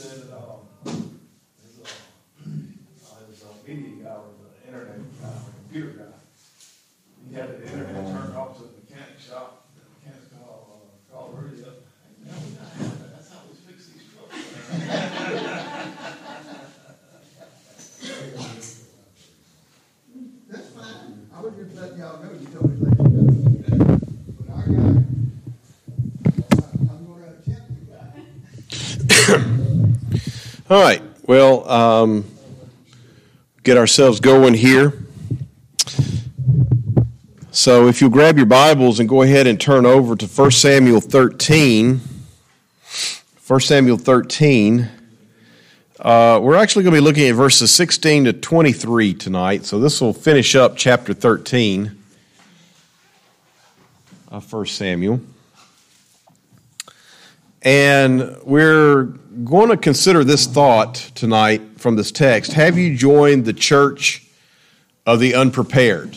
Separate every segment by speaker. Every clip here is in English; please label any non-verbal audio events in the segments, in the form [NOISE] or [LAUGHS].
Speaker 1: that um, his, uh, his uh, media guy or the internet guy, or computer guy, he had the internet turned off to the mechanic shop. The mechanics called, uh, called Rudy up. Hey, man, we got that. That's how we fix these trucks.
Speaker 2: That's fine. I was just letting y'all know, you told me to let you know. But our guy, I'm gonna attempt the guy.
Speaker 3: All right. Well, um, get ourselves going here. So, if you'll grab your Bibles and go ahead and turn over to 1 Samuel 13. 1 Samuel 13. Uh, we're actually going to be looking at verses 16 to 23 tonight. So, this will finish up chapter 13 of 1 Samuel. And we're going to consider this thought tonight from this text. Have you joined the church of the unprepared?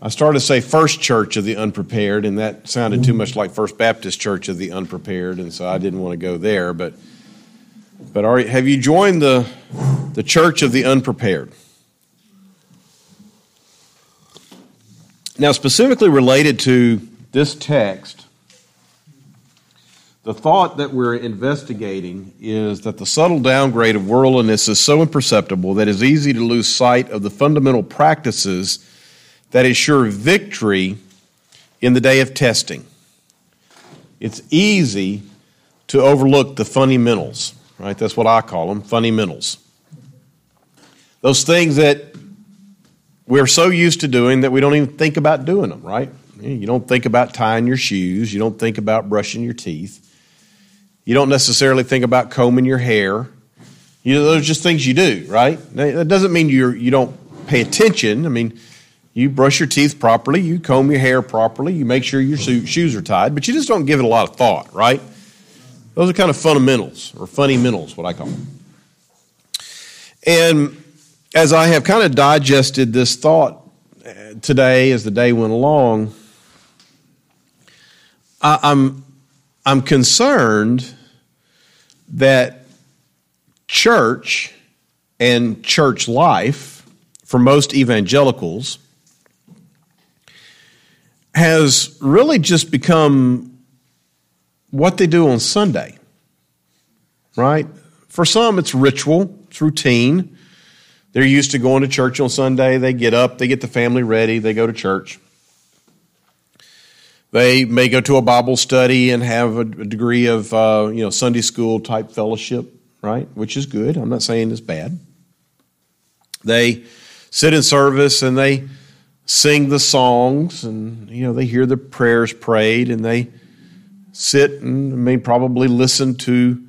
Speaker 3: I started to say First Church of the Unprepared, and that sounded too much like First Baptist Church of the Unprepared, and so I didn't want to go there. But, but are, have you joined the, the church of the unprepared? Now, specifically related to this text, the thought that we're investigating is that the subtle downgrade of worldliness is so imperceptible that it's easy to lose sight of the fundamental practices that assure victory in the day of testing. It's easy to overlook the fundamentals, right? That's what I call them, fundamentals. Those things that we're so used to doing that we don't even think about doing them, right? You don't think about tying your shoes, you don't think about brushing your teeth. You don't necessarily think about combing your hair. You know, those are just things you do, right? That doesn't mean you're, you don't pay attention. I mean, you brush your teeth properly, you comb your hair properly, you make sure your shoes are tied, but you just don't give it a lot of thought, right? Those are kind of fundamentals, or funny fundamentals, what I call them. And as I have kind of digested this thought uh, today as the day went along, I, I'm I'm concerned that church and church life for most evangelicals has really just become what they do on Sunday, right? For some, it's ritual, it's routine. They're used to going to church on Sunday. They get up, they get the family ready, they go to church. They may go to a Bible study and have a degree of uh, you know Sunday school type fellowship, right? Which is good. I'm not saying it's bad. They sit in service and they sing the songs and you know they hear the prayers prayed and they sit and mean probably listen to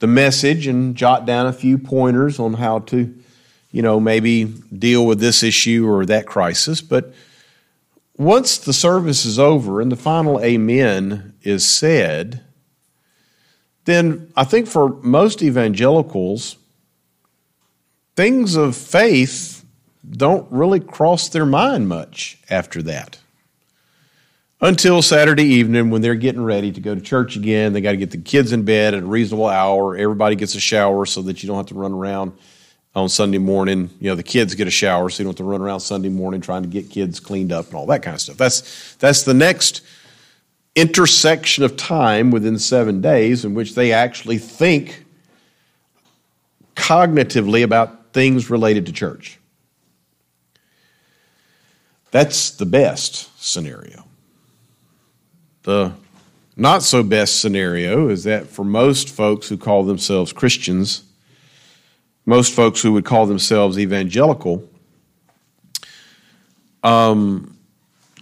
Speaker 3: the message and jot down a few pointers on how to you know maybe deal with this issue or that crisis, but once the service is over and the final amen is said, then I think for most evangelicals, things of faith don't really cross their mind much after that. Until Saturday evening when they're getting ready to go to church again. They got to get the kids in bed at a reasonable hour. Everybody gets a shower so that you don't have to run around on Sunday morning. You know, the kids get a shower, so you don't have to run around Sunday morning trying to get kids cleaned up and all that kind of stuff. That's that's the next intersection of time within seven days in which they actually think cognitively about things related to church. That's the best scenario. The not so best scenario is that for most folks who call themselves Christians, most folks who would call themselves evangelical, um,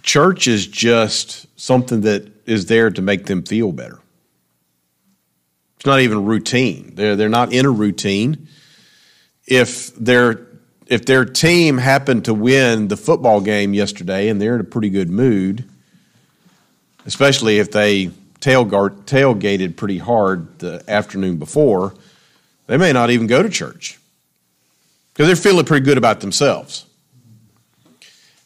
Speaker 3: church is just something that is there to make them feel better. It's not even routine. They're, they're not in a routine. If their, if their team happened to win the football game yesterday and they're in a pretty good mood, especially if they tailgated pretty hard the afternoon before, they may not even go to church because they're feeling pretty good about themselves.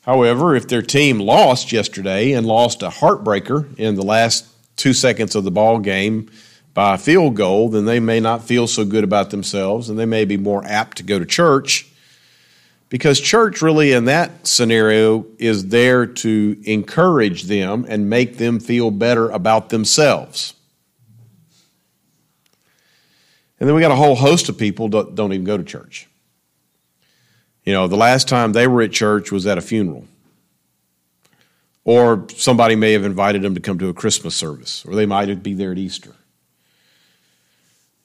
Speaker 3: However, if their team lost yesterday and lost a heartbreaker in the last two seconds of the ball game by a field goal, then they may not feel so good about themselves and they may be more apt to go to church. Because church, really, in that scenario, is there to encourage them and make them feel better about themselves. And then we got a whole host of people that don't even go to church. You know, the last time they were at church was at a funeral. Or somebody may have invited them to come to a Christmas service, or they might be there at Easter.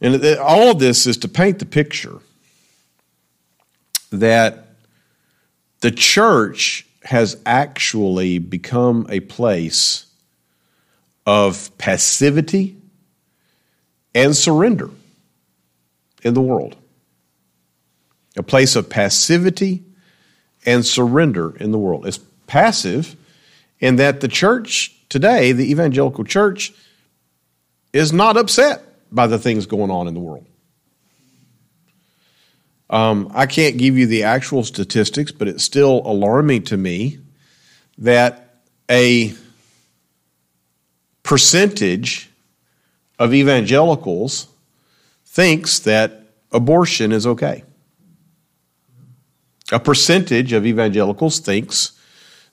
Speaker 3: And all of this is to paint the picture that the church has actually become a place of passivity and surrender in the world. A place of passivity and surrender in the world. It's passive in that the church today, the evangelical church, is not upset by the things going on in the world. Um, I can't give you the actual statistics, but it's still alarming to me that a percentage of evangelicals thinks that abortion is okay. A percentage of evangelicals thinks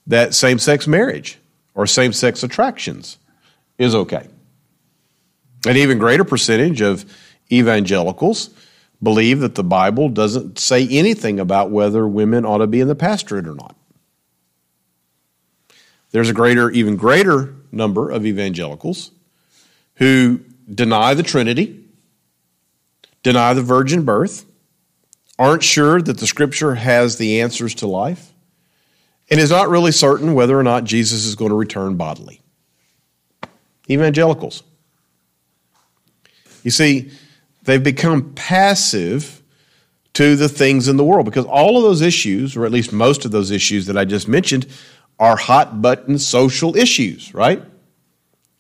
Speaker 3: that same sex marriage or same sex attractions is okay. An even greater percentage of evangelicals believe that the Bible doesn't say anything about whether women ought to be in the pastorate or not. There's a greater, even greater number of evangelicals who deny the Trinity, deny the virgin birth, aren't sure that the Scripture has the answers to life, and is not really certain whether or not Jesus is going to return bodily. Evangelicals. You see, they've become passive to the things in the world because all of those issues, or at least most of those issues that I just mentioned, are hot button social issues, right?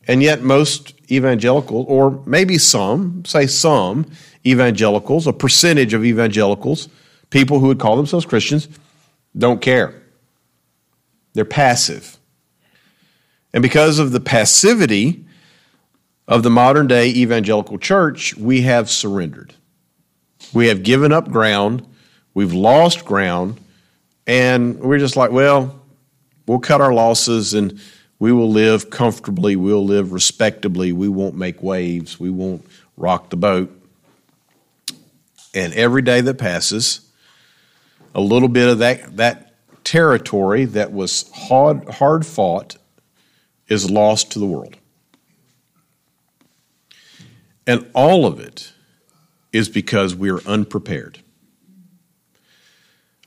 Speaker 3: And yet, most evangelical, or maybe some, say some evangelicals, a percentage of evangelicals, people who would call themselves Christians, don't care. They're passive. And because of the passivity of the modern day evangelical church, we have surrendered. We have given up ground, we've lost ground, and we're just like, well, we'll cut our losses and we will live comfortably, we'll live respectably, we won't make waves, we won't rock the boat. And every day that passes, a little bit of that, that territory that was hard, hard fought is lost to the world. And all of it is because we're unprepared.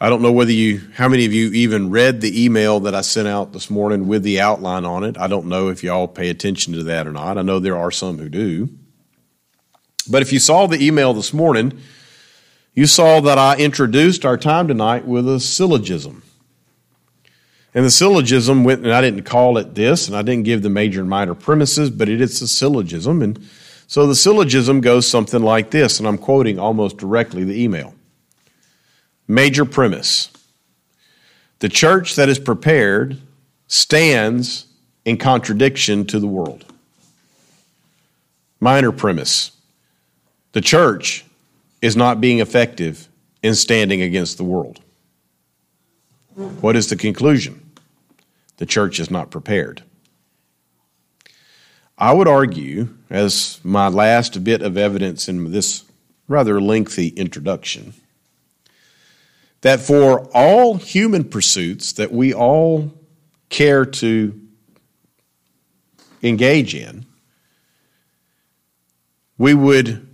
Speaker 3: I don't know whether you, how many of you even read the email that I sent out this morning with the outline on it. I don't know if y'all pay attention to that or not. I know there are some who do. But if you saw the email this morning, you saw that I introduced our time tonight with a syllogism. And the syllogism went, and I didn't call it this, and I didn't give the major and minor premises, but it is a syllogism. And so the syllogism goes something like this, and I'm quoting almost directly the email. Major premise The church that is prepared stands in contradiction to the world. Minor premise The church is not being effective in standing against the world. What is the conclusion? The church is not prepared. I would argue, as my last bit of evidence in this rather lengthy introduction, that for all human pursuits that we all care to engage in, we would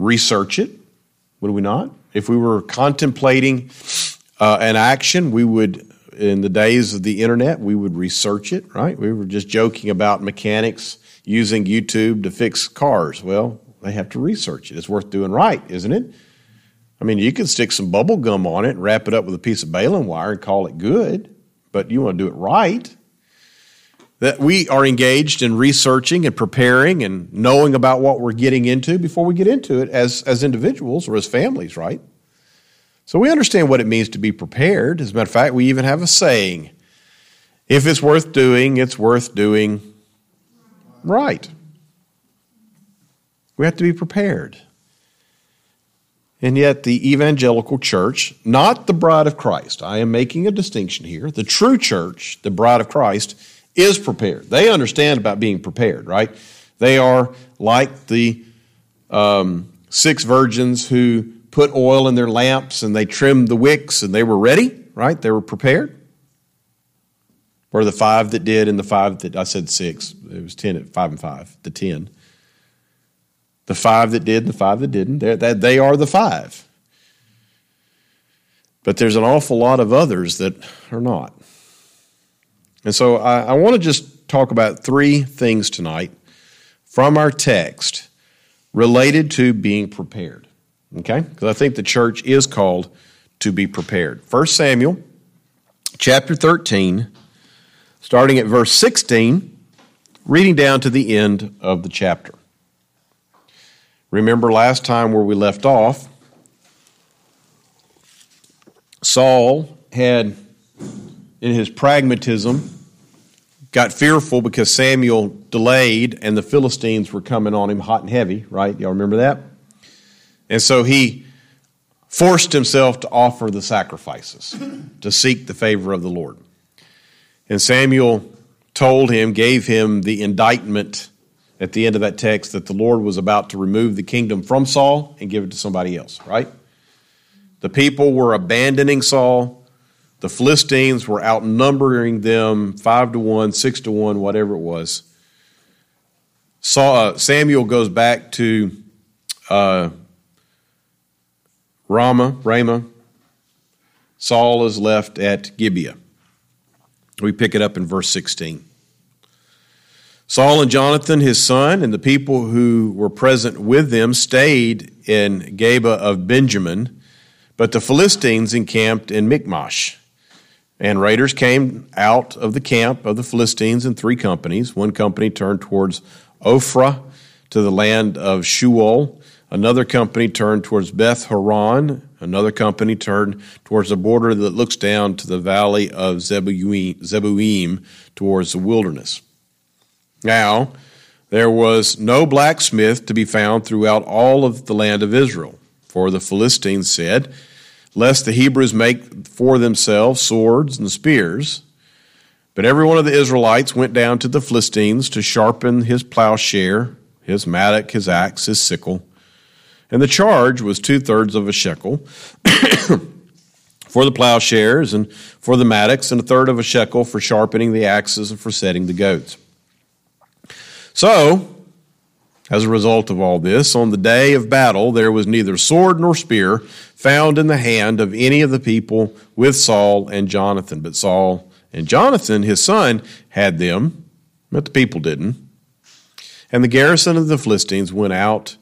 Speaker 3: research it, would we not? If we were contemplating uh, an action, we would, in the days of the internet, we would research it, right? We were just joking about mechanics using YouTube to fix cars. Well, they have to research it. It's worth doing right, isn't it? I mean, you can stick some bubble gum on it and wrap it up with a piece of baling wire and call it good, but you want to do it right. That we are engaged in researching and preparing and knowing about what we're getting into before we get into it as, as individuals or as families, right? So we understand what it means to be prepared. As a matter of fact, we even have a saying if it's worth doing, it's worth doing right. We have to be prepared. And yet, the evangelical church, not the bride of Christ, I am making a distinction here. The true church, the bride of Christ, is prepared. They understand about being prepared, right? They are like the um, six virgins who put oil in their lamps and they trimmed the wicks and they were ready, right? They were prepared. Or the five that did and the five that I said six. It was ten, five and five, the ten. The five that did and the five that didn't. They are the five. But there's an awful lot of others that are not. And so I, I want to just talk about three things tonight from our text related to being prepared. Okay? Because I think the church is called to be prepared. 1 Samuel chapter 13, starting at verse 16, reading down to the end of the chapter. Remember last time where we left off, Saul had, in his pragmatism, got fearful because Samuel delayed and the Philistines were coming on him hot and heavy, right? Y'all remember that? And so he forced himself to offer the sacrifices to seek the favor of the Lord. And Samuel told him, gave him the indictment at the end of that text that the Lord was about to remove the kingdom from Saul and give it to somebody else, right? The people were abandoning Saul. The Philistines were outnumbering them five to one, six to one, whatever it was. Saul, uh, Samuel goes back to uh, Ramah, Ramah. Saul is left at Gibeah. We pick it up in verse 16. Saul and Jonathan, his son, and the people who were present with them stayed in Geba of Benjamin, but the Philistines encamped in Michmash. And raiders came out of the camp of the Philistines in three companies. One company turned towards Ophrah to the land of Shual. Another company turned towards Beth Horon. Another company turned towards the border that looks down to the valley of Zeboim towards the wilderness. Now, there was no blacksmith to be found throughout all of the land of Israel, for the Philistines said, Lest the Hebrews make for themselves swords and spears. But every one of the Israelites went down to the Philistines to sharpen his plowshare, his mattock, his axe, his sickle. And the charge was two thirds of a shekel [COUGHS] for the plowshares and for the mattocks, and a third of a shekel for sharpening the axes and for setting the goats. So, as a result of all this, on the day of battle, there was neither sword nor spear found in the hand of any of the people with Saul and Jonathan. But Saul and Jonathan, his son, had them, but the people didn't. And the garrison of the Philistines went out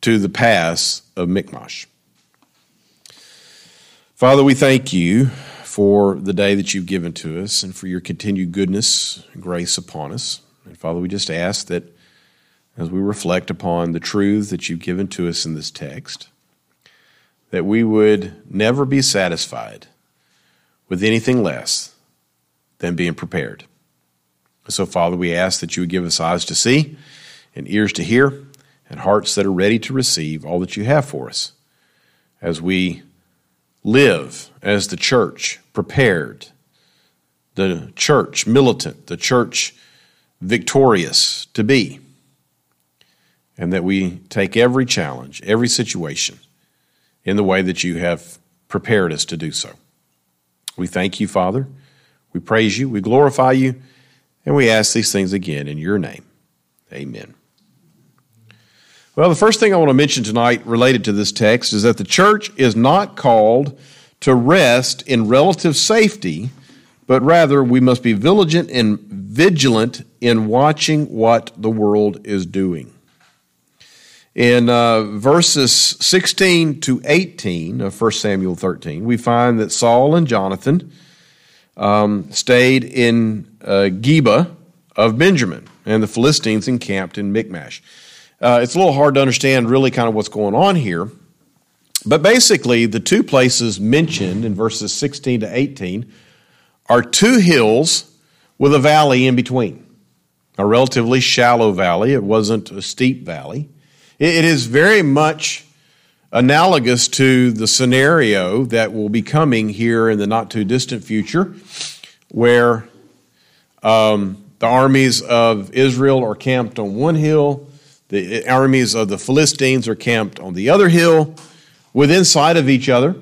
Speaker 3: to the pass of Michmash. Father, we thank you for the day that you've given to us and for your continued goodness and grace upon us. And Father, we just ask that as we reflect upon the truths that you've given to us in this text, that we would never be satisfied with anything less than being prepared. So, Father, we ask that you would give us eyes to see and ears to hear and hearts that are ready to receive all that you have for us as we live as the church prepared, the church militant, the church victorious to be. And that we take every challenge, every situation, in the way that you have prepared us to do so. We thank you, Father. We praise you. We glorify you. And we ask these things again in your name. Amen. Well, the first thing I want to mention tonight related to this text is that the church is not called to rest in relative safety but rather we must be vigilant and vigilant in watching what the world is doing. In uh, verses 16 to 18 of 1 Samuel 13, we find that Saul and Jonathan um, stayed in uh, Geba of Benjamin, and the Philistines encamped in Michmash. Uh, it's a little hard to understand really kind of what's going on here, but basically, the two places mentioned in verses 16 to 18 are two hills with a valley in between. A relatively shallow valley, it wasn't a steep valley. It is very much analogous to the scenario that will be coming here in the not too distant future, where um, the armies of Israel are camped on one hill, the armies of the Philistines are camped on the other hill, within sight of each other.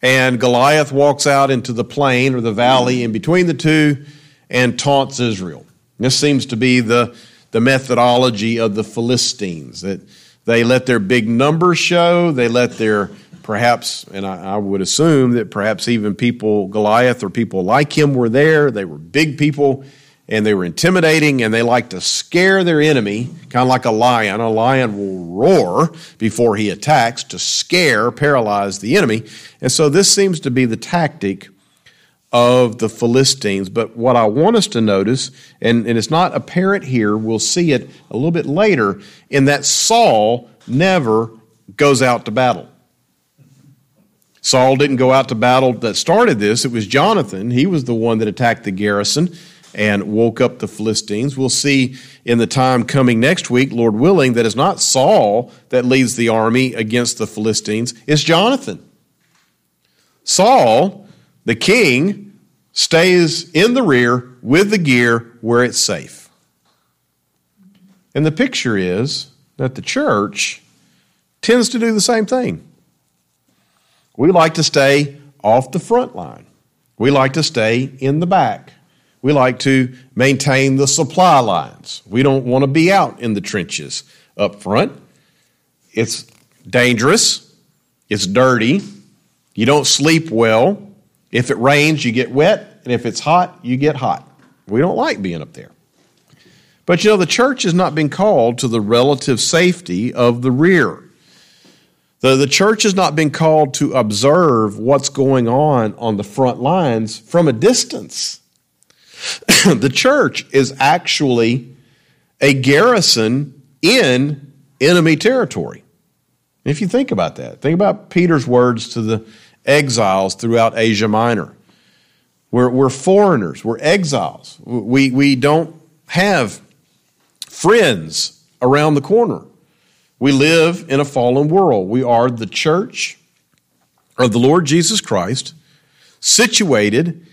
Speaker 3: And Goliath walks out into the plain or the valley in between the two and taunts Israel. This seems to be the, the methodology of the Philistines that they let their big numbers show, they let their perhaps, and I, I, would assume that perhaps even people, Goliath or people like him, were there. They were big people and they were intimidating and they liked to scare their enemy, kind of like a lion. A lion will roar before he attacks to scare, paralyze the enemy. And so this seems to be the tactic of the Philistines. But what I want us to notice, and, and it's not apparent here, we'll see it a little bit later, in that Saul never goes out to battle. Saul didn't go out to battle that started this. It was Jonathan. He was the one that attacked the garrison and woke up the Philistines. We'll see in the time coming next week, Lord willing, that it's not Saul that leads the army against the Philistines, it's Jonathan. Saul, the king, stays in the rear with the gear where it's safe. And the picture is that the church tends to do the same thing. We like to stay off the front line. We like to stay in the back. We like to maintain the supply lines. We don't want to be out in the trenches up front. It's dangerous. It's dirty. You don't sleep well. If it rains, you get wet. And if it's hot, you get hot. We don't like being up there. But you know, the church has not been called to the relative safety of the rear. The, the church has not been called to observe what's going on on the front lines from a distance. [CLEARS THROAT] the church is actually a garrison in enemy territory. If you think about that, think about Peter's words to the exiles throughout Asia Minor. We're, we're foreigners, we're exiles. We, we don't have friends around the corner. We live in a fallen world. We are the church of the Lord Jesus Christ, situated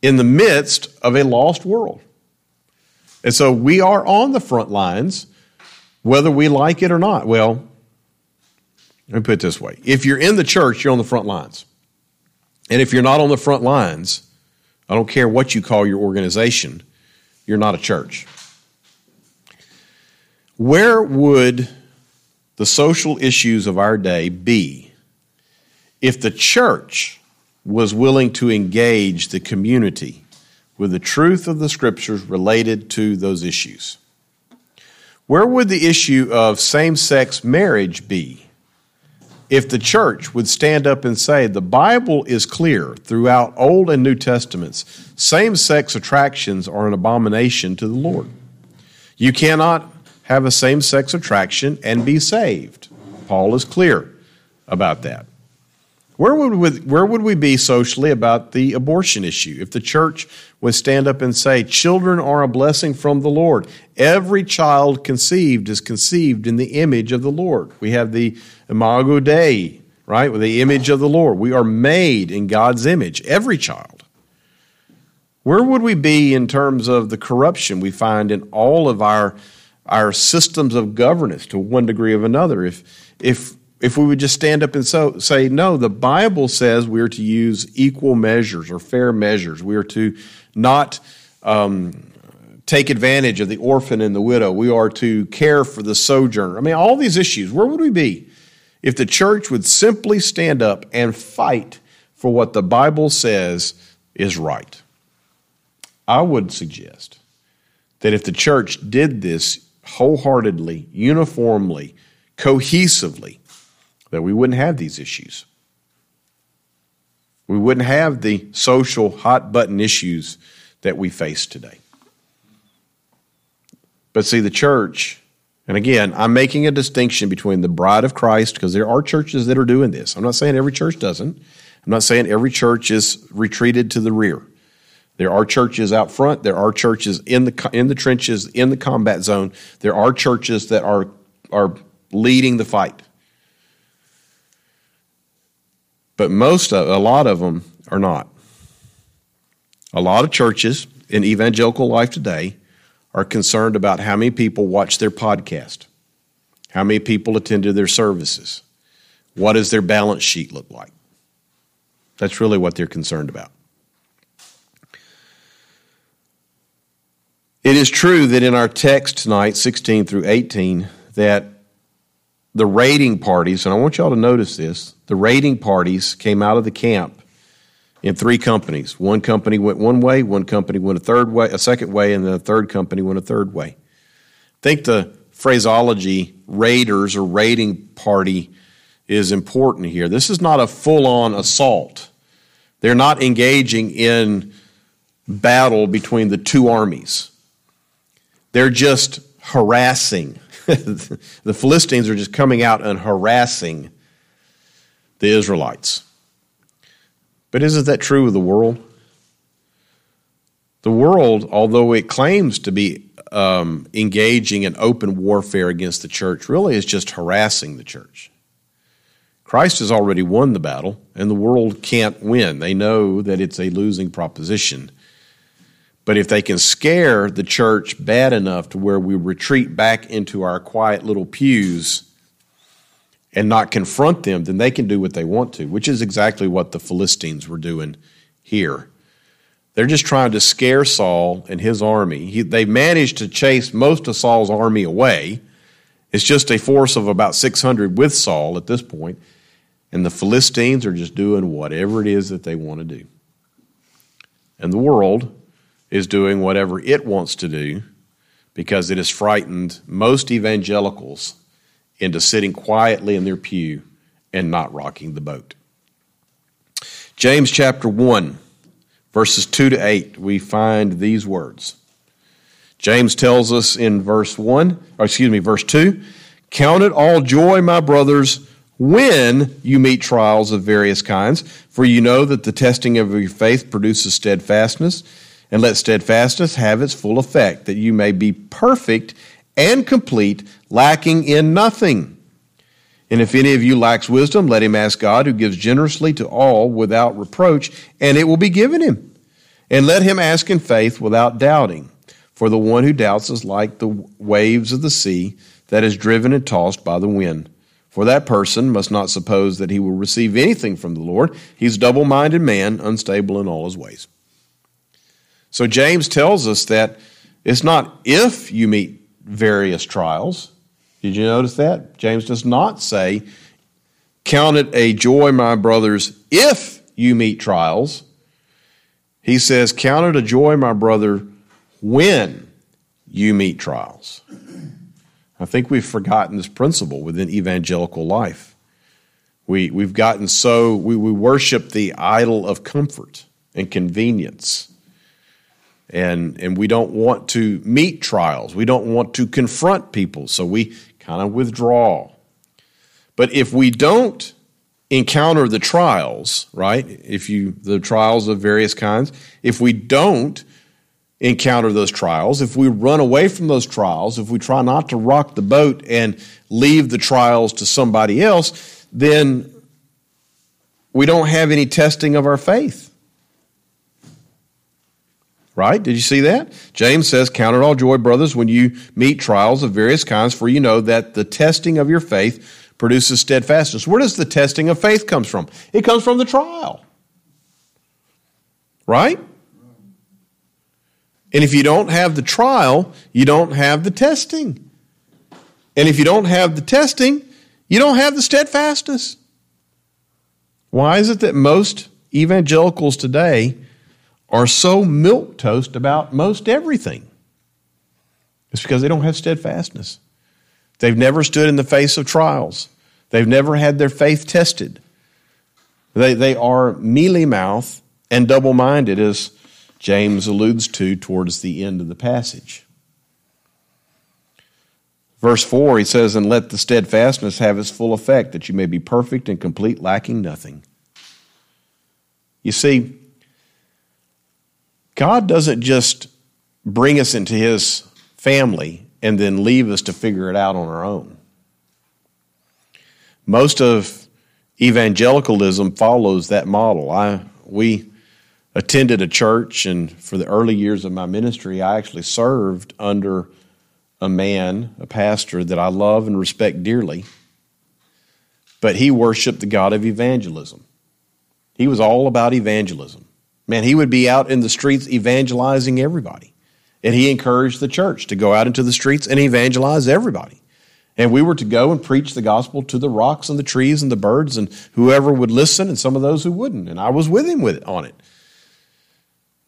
Speaker 3: in the midst of a lost world. And so we are on the front lines, whether we like it or not. Well, let me put it this way if you're in the church, you're on the front lines. And if you're not on the front lines, I don't care what you call your organization, you're not a church. Where would the social issues of our day be if the church was willing to engage the community with the truth of the scriptures related to those issues. Where would the issue of same sex marriage be if the church would stand up and say, the Bible is clear throughout Old and New Testaments, same sex attractions are an abomination to the Lord? You cannot have a same sex attraction and be saved. Paul is clear about that. Where would, we, where would we be socially about the abortion issue if the church would stand up and say, Children are a blessing from the Lord? Every child conceived is conceived in the image of the Lord. We have the Imago Dei, right? With the image of the Lord. We are made in God's image, every child. Where would we be in terms of the corruption we find in all of our, our systems of governance to one degree or another if, if if we would just stand up and so, say, no, the Bible says we are to use equal measures or fair measures. We are to not um, take advantage of the orphan and the widow. We are to care for the sojourner. I mean, all these issues, where would we be if the church would simply stand up and fight for what the Bible says is right? I would suggest that if the church did this wholeheartedly, uniformly, cohesively, that we wouldn't have these issues. We wouldn't have the social hot button issues that we face today. But see, the church, and again, I'm making a distinction between the bride of Christ, because there are churches that are doing this. I'm not saying every church doesn't. I'm not saying every church is retreated to the rear. There are churches out front. There are churches in the in the trenches, in the combat zone. There are churches that are are leading the fight. But most of, a lot of them are not. A lot of churches in evangelical life today are concerned about how many people watch their podcast, how many people attended their services, what does their balance sheet look like. That's really what they're concerned about. It is true that in our text tonight, 16 through 18, that the raiding parties, and I want y'all to notice this, the raiding parties came out of the camp in three companies. One company went one way, one company went a third way, a second way, and then a third company went a third way. I think the phraseology raiders or raiding party is important here. This is not a full on assault. They're not engaging in battle between the two armies. They're just harassing. [LAUGHS] the Philistines are just coming out and harassing the Israelites. But isn't that true of the world? The world, although it claims to be um, engaging in open warfare against the church, really is just harassing the church. Christ has already won the battle, and the world can't win. They know that it's a losing proposition. But if they can scare the church bad enough to where we retreat back into our quiet little pews, and not confront them, then they can do what they want to, which is exactly what the Philistines were doing here. They're just trying to scare Saul and his army. He, they managed to chase most of Saul's army away. It's just a force of about 600 with Saul at this point, and the Philistines are just doing whatever it is that they want to do. And the world is doing whatever it wants to do because it has frightened most evangelicals into sitting quietly in their pew and not rocking the boat. James chapter 1, verses 2 to 8, we find these words. James tells us in verse 1, or excuse me, verse 2 Count it all joy, my brothers, when you meet trials of various kinds, for you know that the testing of your faith produces steadfastness, and let steadfastness have its full effect, that you may be perfect and complete, lacking in nothing. And if any of you lacks wisdom, let him ask God, who gives generously to all without reproach, and it will be given him. And let him ask in faith without doubting. For the one who doubts is like the waves of the sea that is driven and tossed by the wind. For that person must not suppose that he will receive anything from the Lord. He's a double minded man, unstable in all his ways. So James tells us that it's not if you meet various trials. Did you notice that? James does not say, Count it a joy, my brothers, if you meet trials. He says, Count it a joy, my brother, when you meet trials. I think we've forgotten this principle within evangelical life. We, we've gotten so, we, we worship the idol of comfort and convenience and and we don't want to meet trials. We don't want to confront people, so we kind of withdraw. But if we don't encounter the trials, right? If you the trials of various kinds, if we don't encounter those trials, if we run away from those trials, if we try not to rock the boat and leave the trials to somebody else, then we don't have any testing of our faith. Right? Did you see that? James says, Count it all joy, brothers, when you meet trials of various kinds, for you know that the testing of your faith produces steadfastness. Where does the testing of faith comes from? It comes from the trial. Right? And if you don't have the trial, you don't have the testing. And if you don't have the testing, you don't have the steadfastness. Why is it that most evangelicals today are so milk toast about most everything. It's because they don't have steadfastness. They've never stood in the face of trials. They've never had their faith tested. They, they are mealy mouth and double minded, as James alludes to towards the end of the passage. Verse 4, he says, And let the steadfastness have its full effect, that you may be perfect and complete, lacking nothing. You see, God doesn't just bring us into his family and then leave us to figure it out on our own. most of evangelicalism follows that model. I we attended a church, and for the early years of my ministry, I actually served under a man, a pastor that I love and respect dearly. But he worshiped the God of evangelism. He was all about evangelism. Man, he would be out in the streets evangelizing everybody. And he encouraged the church to go out into the streets and evangelize everybody. And we were to go and preach the gospel to the rocks and the trees and the birds and whoever would listen and some of those who wouldn't. And I was with him with it, on it.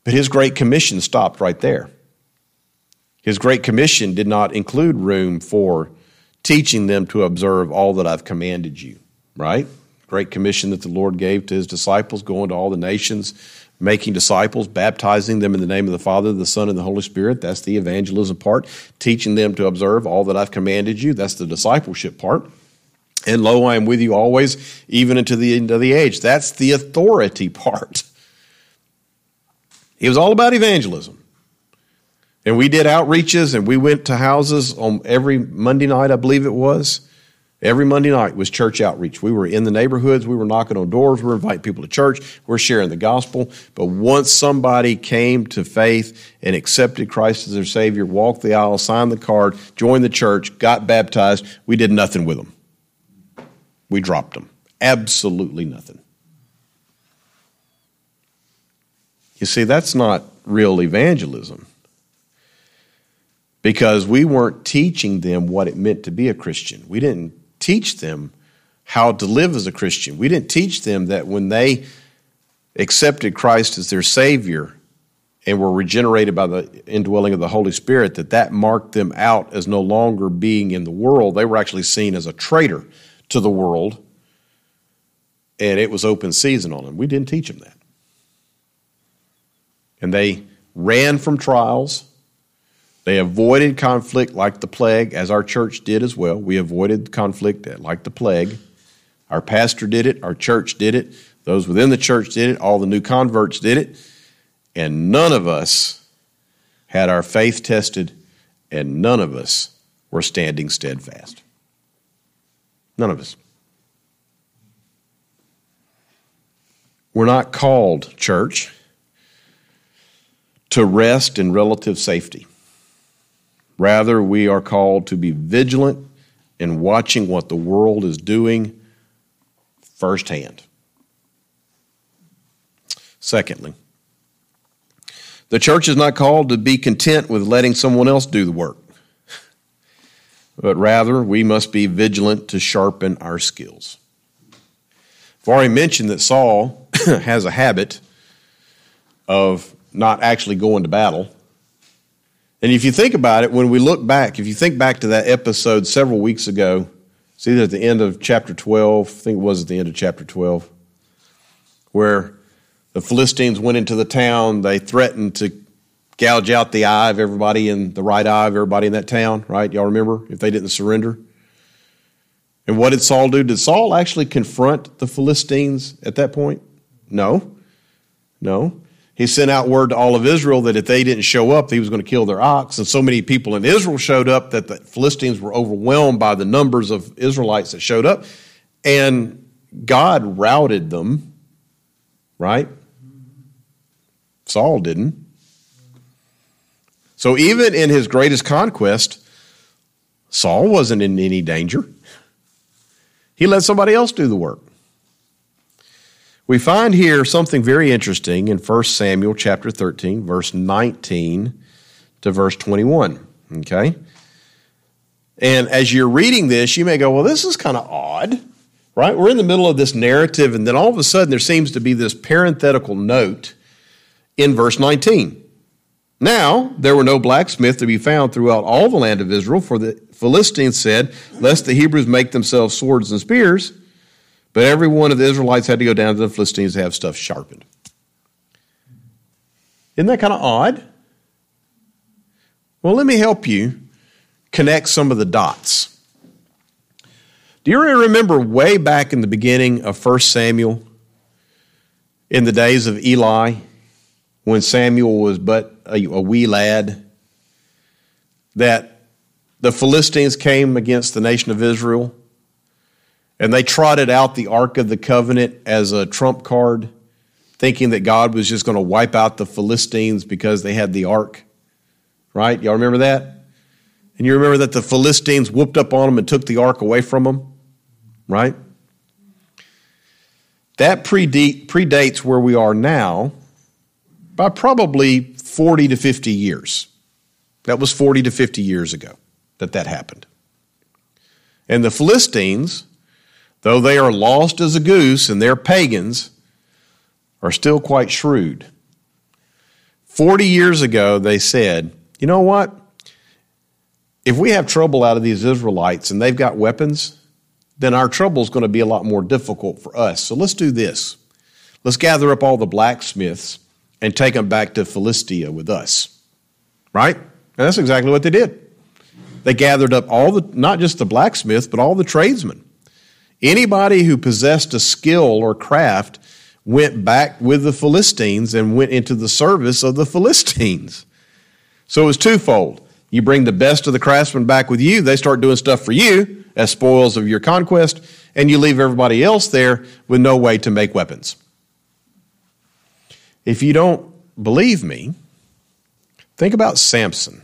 Speaker 3: But his great commission stopped right there. His great commission did not include room for teaching them to observe all that I've commanded you, right? Great commission that the Lord gave to his disciples, going to all the nations, making disciples, baptizing them in the name of the Father, the Son, and the Holy Spirit. That's the evangelism part. Teaching them to observe all that I've commanded you. That's the discipleship part. And lo, I am with you always, even unto the end of the age. That's the authority [LAUGHS] part. It was all about evangelism. And we did outreaches and we went to houses on every Monday night, I believe it was. Every Monday night was church outreach. We were in the neighborhoods, we were knocking on doors, we were inviting people to church, we we're sharing the gospel. But once somebody came to faith and accepted Christ as their Savior, walked the aisle, signed the card, joined the church, got baptized, we did nothing with them. We dropped them. Absolutely nothing. You see, that's not real evangelism because we weren't teaching them what it meant to be a Christian. We didn't teach them how to live as a Christian. We didn't teach them that when they accepted Christ as their Savior and were regenerated by the indwelling of the Holy Spirit, that that marked them out as no longer being in the world. They were actually seen as a traitor to the world, and it was open season on them. We didn't teach them that. And they ran from trials they avoided conflict like the plague, as our church did as well. We avoided conflict like the plague. Our pastor did it, our church did it, those within the church did it, all the new converts did it, and none of us had our faith tested, and none of us were standing steadfast. None of us. We're not called, church, to rest in relative safety. Rather, we are called to be vigilant in watching what the world is doing firsthand. Secondly, the church is not called to be content with letting someone else do the work, but rather we must be vigilant to sharpen our skills. I've already mentioned that Saul [COUGHS] has a habit of not actually going to battle and if you think about it, when we look back, if you think back to that episode several weeks ago, it's either at the end of chapter 12, I think it was at the end of chapter 12, where the Philistines went into the town, they threatened to gouge out the eye of everybody in the right eye of everybody in that town, right? Y'all remember if they didn't surrender? And what did Saul do? Did Saul actually confront the Philistines at that point? No. No he sent out word to all of Israel that if they didn't show up, he was going to kill their ox. And so many people in Israel showed up that the Philistines were overwhelmed by the numbers of Israelites that showed up. And God routed them, right? Saul didn't. So even in his greatest conquest, Saul wasn't in any danger. He let somebody else do the work. We find here something very interesting in 1 Samuel chapter 13, verse 19 to verse 21. Okay? And as you're reading this, you may go, well, this is kind of odd, right? We're in the middle of this narrative, and then all of a sudden there seems to be this parenthetical note in verse 19. Now there were no blacksmiths to be found throughout all the land of Israel, for the Philistines said, Lest the Hebrews make themselves swords and spears. But every one of the Israelites had to go down to the Philistines to have stuff sharpened. Isn't that kind of odd? Well, let me help you connect some of the dots. Do you remember way back in the beginning of 1 Samuel, in the days of Eli, when Samuel was but a, a wee lad, that the Philistines came against the nation of Israel? And they trotted out the Ark of the Covenant as a trump card, thinking that God was just going to wipe out the Philistines because they had the Ark. Right? Y'all remember that? And you remember that the Philistines whooped up on them and took the Ark away from them? Right? That predates where we are now by probably 40 to 50 years. That was 40 to 50 years ago that that happened. And the Philistines, though they are lost as a goose and they're pagans, are still quite shrewd. 40 years ago, they said, you know what? If we have trouble out of these Israelites and they've got weapons, then our trouble is going to be a lot more difficult for us. So let's do this. Let's gather up all the blacksmiths and take them back to Philistia with us. Right? And that's exactly what they did. They gathered up all the, not just the blacksmiths, but all the tradesmen. Anybody who possessed a skill or craft went back with the Philistines and went into the service of the Philistines. So it was twofold. You bring the best of the craftsmen back with you, they start doing stuff for you as spoils of your conquest, and you leave everybody else there with no way to make weapons. If you don't believe me, think about Samson.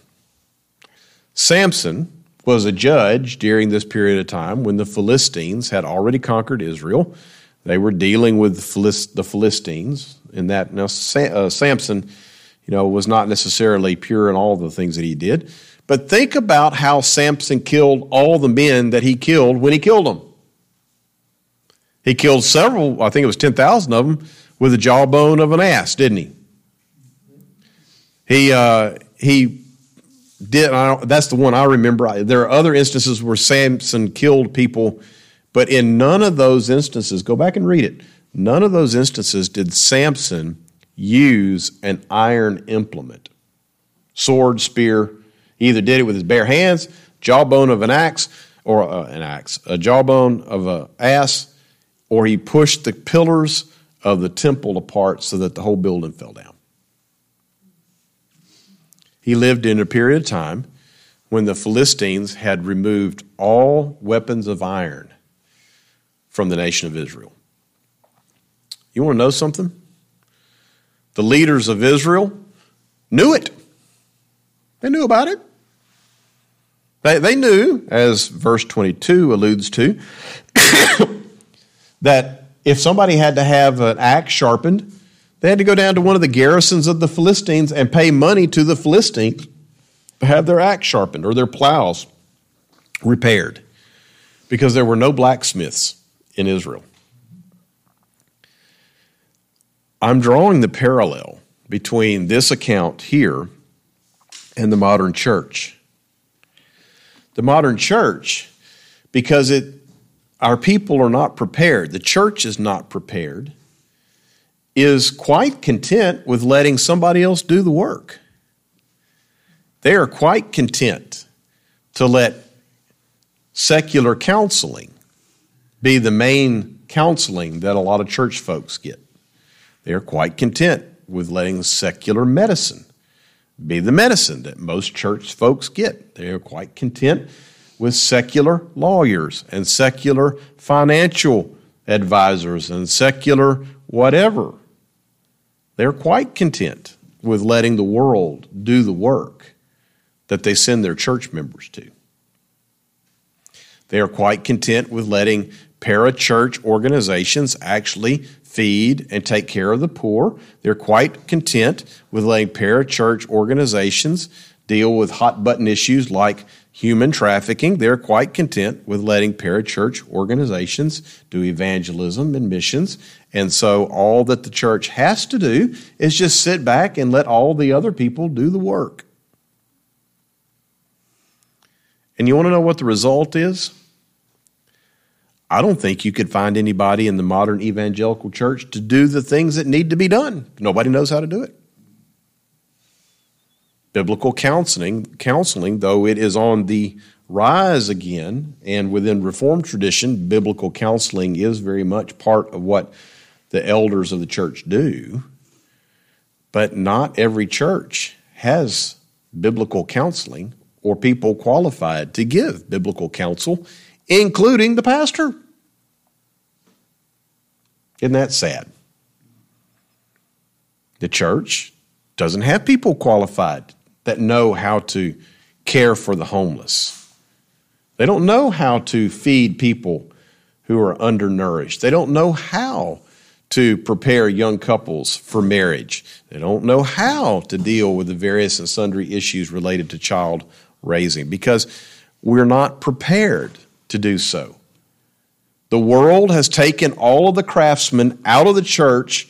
Speaker 3: Samson was a judge during this period of time when the Philistines had already conquered Israel. They were dealing with the Philistines in that. Now, uh, Samson, you know, was not necessarily pure in all the things that he did. But think about how Samson killed all the men that he killed when he killed them. He killed several, I think it was 10,000 of them, with the jawbone of an ass, didn't he? He, uh, he did, that's the one I remember. There are other instances where Samson killed people, but in none of those instances, go back and read it, none of those instances did Samson use an iron implement sword, spear. He either did it with his bare hands, jawbone of an axe, or uh, an axe, a jawbone of an ass, or he pushed the pillars of the temple apart so that the whole building fell down. He lived in a period of time when the Philistines had removed all weapons of iron from the nation of Israel. You want to know something? The leaders of Israel knew it. They knew about it. They, they knew, as verse 22 alludes to, [COUGHS] that if somebody had to have an axe sharpened, they had to go down to one of the garrisons of the Philistines and pay money to the Philistines to have their axe sharpened or their plows repaired because there were no blacksmiths in Israel. I'm drawing the parallel between this account here and the modern church. The modern church, because it, our people are not prepared, the church is not prepared is quite content with letting somebody else do the work. They are quite content to let secular counseling be the main counseling that a lot of church folks get. They are quite content with letting secular medicine be the medicine that most church folks get. They are quite content with secular lawyers and secular financial advisors and secular whatever they're quite content with letting the world do the work that they send their church members to. They are quite content with letting parachurch organizations actually feed and take care of the poor. They're quite content with letting parachurch organizations deal with hot button issues like human trafficking. They're quite content with letting parachurch organizations do evangelism and missions and so all that the church has to do is just sit back and let all the other people do the work. And you want to know what the result is? I don't think you could find anybody in the modern evangelical church to do the things that need to be done. Nobody knows how to do it. Biblical counseling, counseling, though it is on the rise again, and within Reformed tradition, biblical counseling is very much part of what the elders of the church do, but not every church has biblical counseling or people qualified to give biblical counsel, including the pastor. Isn't that sad? The church doesn't have people qualified that know how to care for the homeless. They don't know how to feed people who are undernourished. They don't know how to prepare young couples for marriage. They don't know how to deal with the various and sundry issues related to child raising because we're not prepared to do so. The world has taken all of the craftsmen out of the church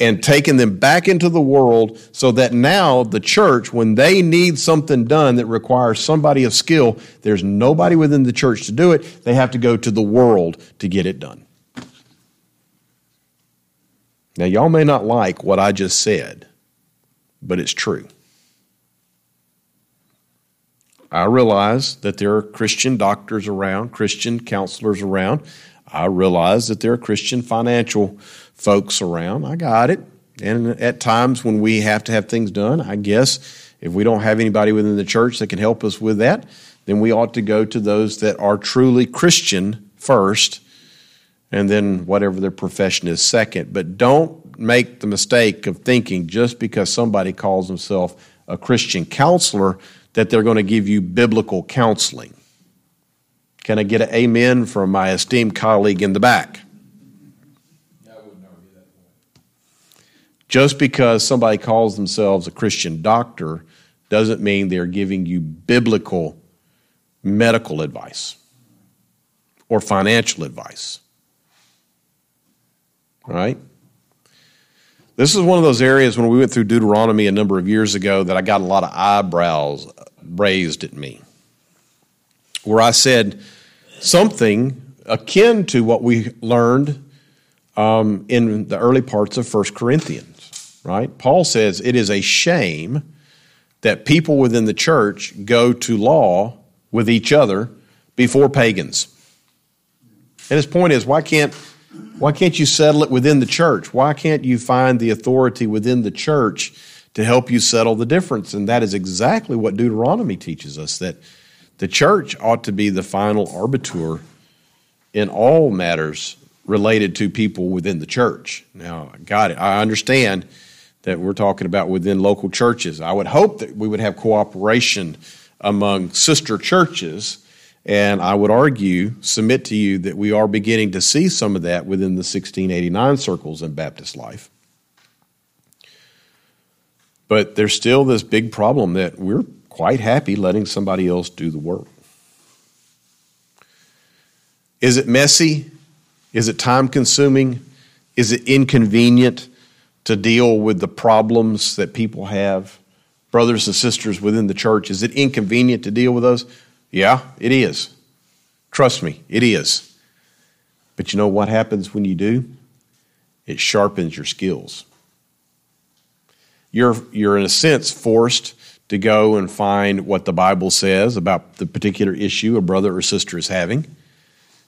Speaker 3: and taking them back into the world so that now the church, when they need something done that requires somebody of skill, there's nobody within the church to do it. They have to go to the world to get it done. Now, y'all may not like what I just said, but it's true. I realize that there are Christian doctors around, Christian counselors around. I realize that there are Christian financial folks around. I got it. And at times when we have to have things done, I guess if we don't have anybody within the church that can help us with that, then we ought to go to those that are truly Christian first and then whatever their profession is second. But don't make the mistake of thinking just because somebody calls himself a Christian counselor that they're going to give you biblical counseling. Can I get an amen from my esteemed colleague in the back? Just because somebody calls themselves a Christian doctor doesn't mean they're giving you biblical medical advice or financial advice. Right? This is one of those areas when we went through Deuteronomy a number of years ago that I got a lot of eyebrows raised at me. Where I said something akin to what we learned um, in the early parts of 1 Corinthians, right? Paul says it is a shame that people within the church go to law with each other before pagans. And his point is, why can't why can't you settle it within the church? Why can't you find the authority within the church to help you settle the difference? And that is exactly what Deuteronomy teaches us that the church ought to be the final arbiter in all matters related to people within the church. Now, got it. I understand that we're talking about within local churches. I would hope that we would have cooperation among sister churches and I would argue, submit to you, that we are beginning to see some of that within the 1689 circles in Baptist life. But there's still this big problem that we're quite happy letting somebody else do the work. Is it messy? Is it time consuming? Is it inconvenient to deal with the problems that people have? Brothers and sisters within the church, is it inconvenient to deal with those? Yeah, it is. Trust me, it is. But you know what happens when you do? It sharpens your skills. You're, you're in a sense forced to go and find what the Bible says about the particular issue a brother or sister is having.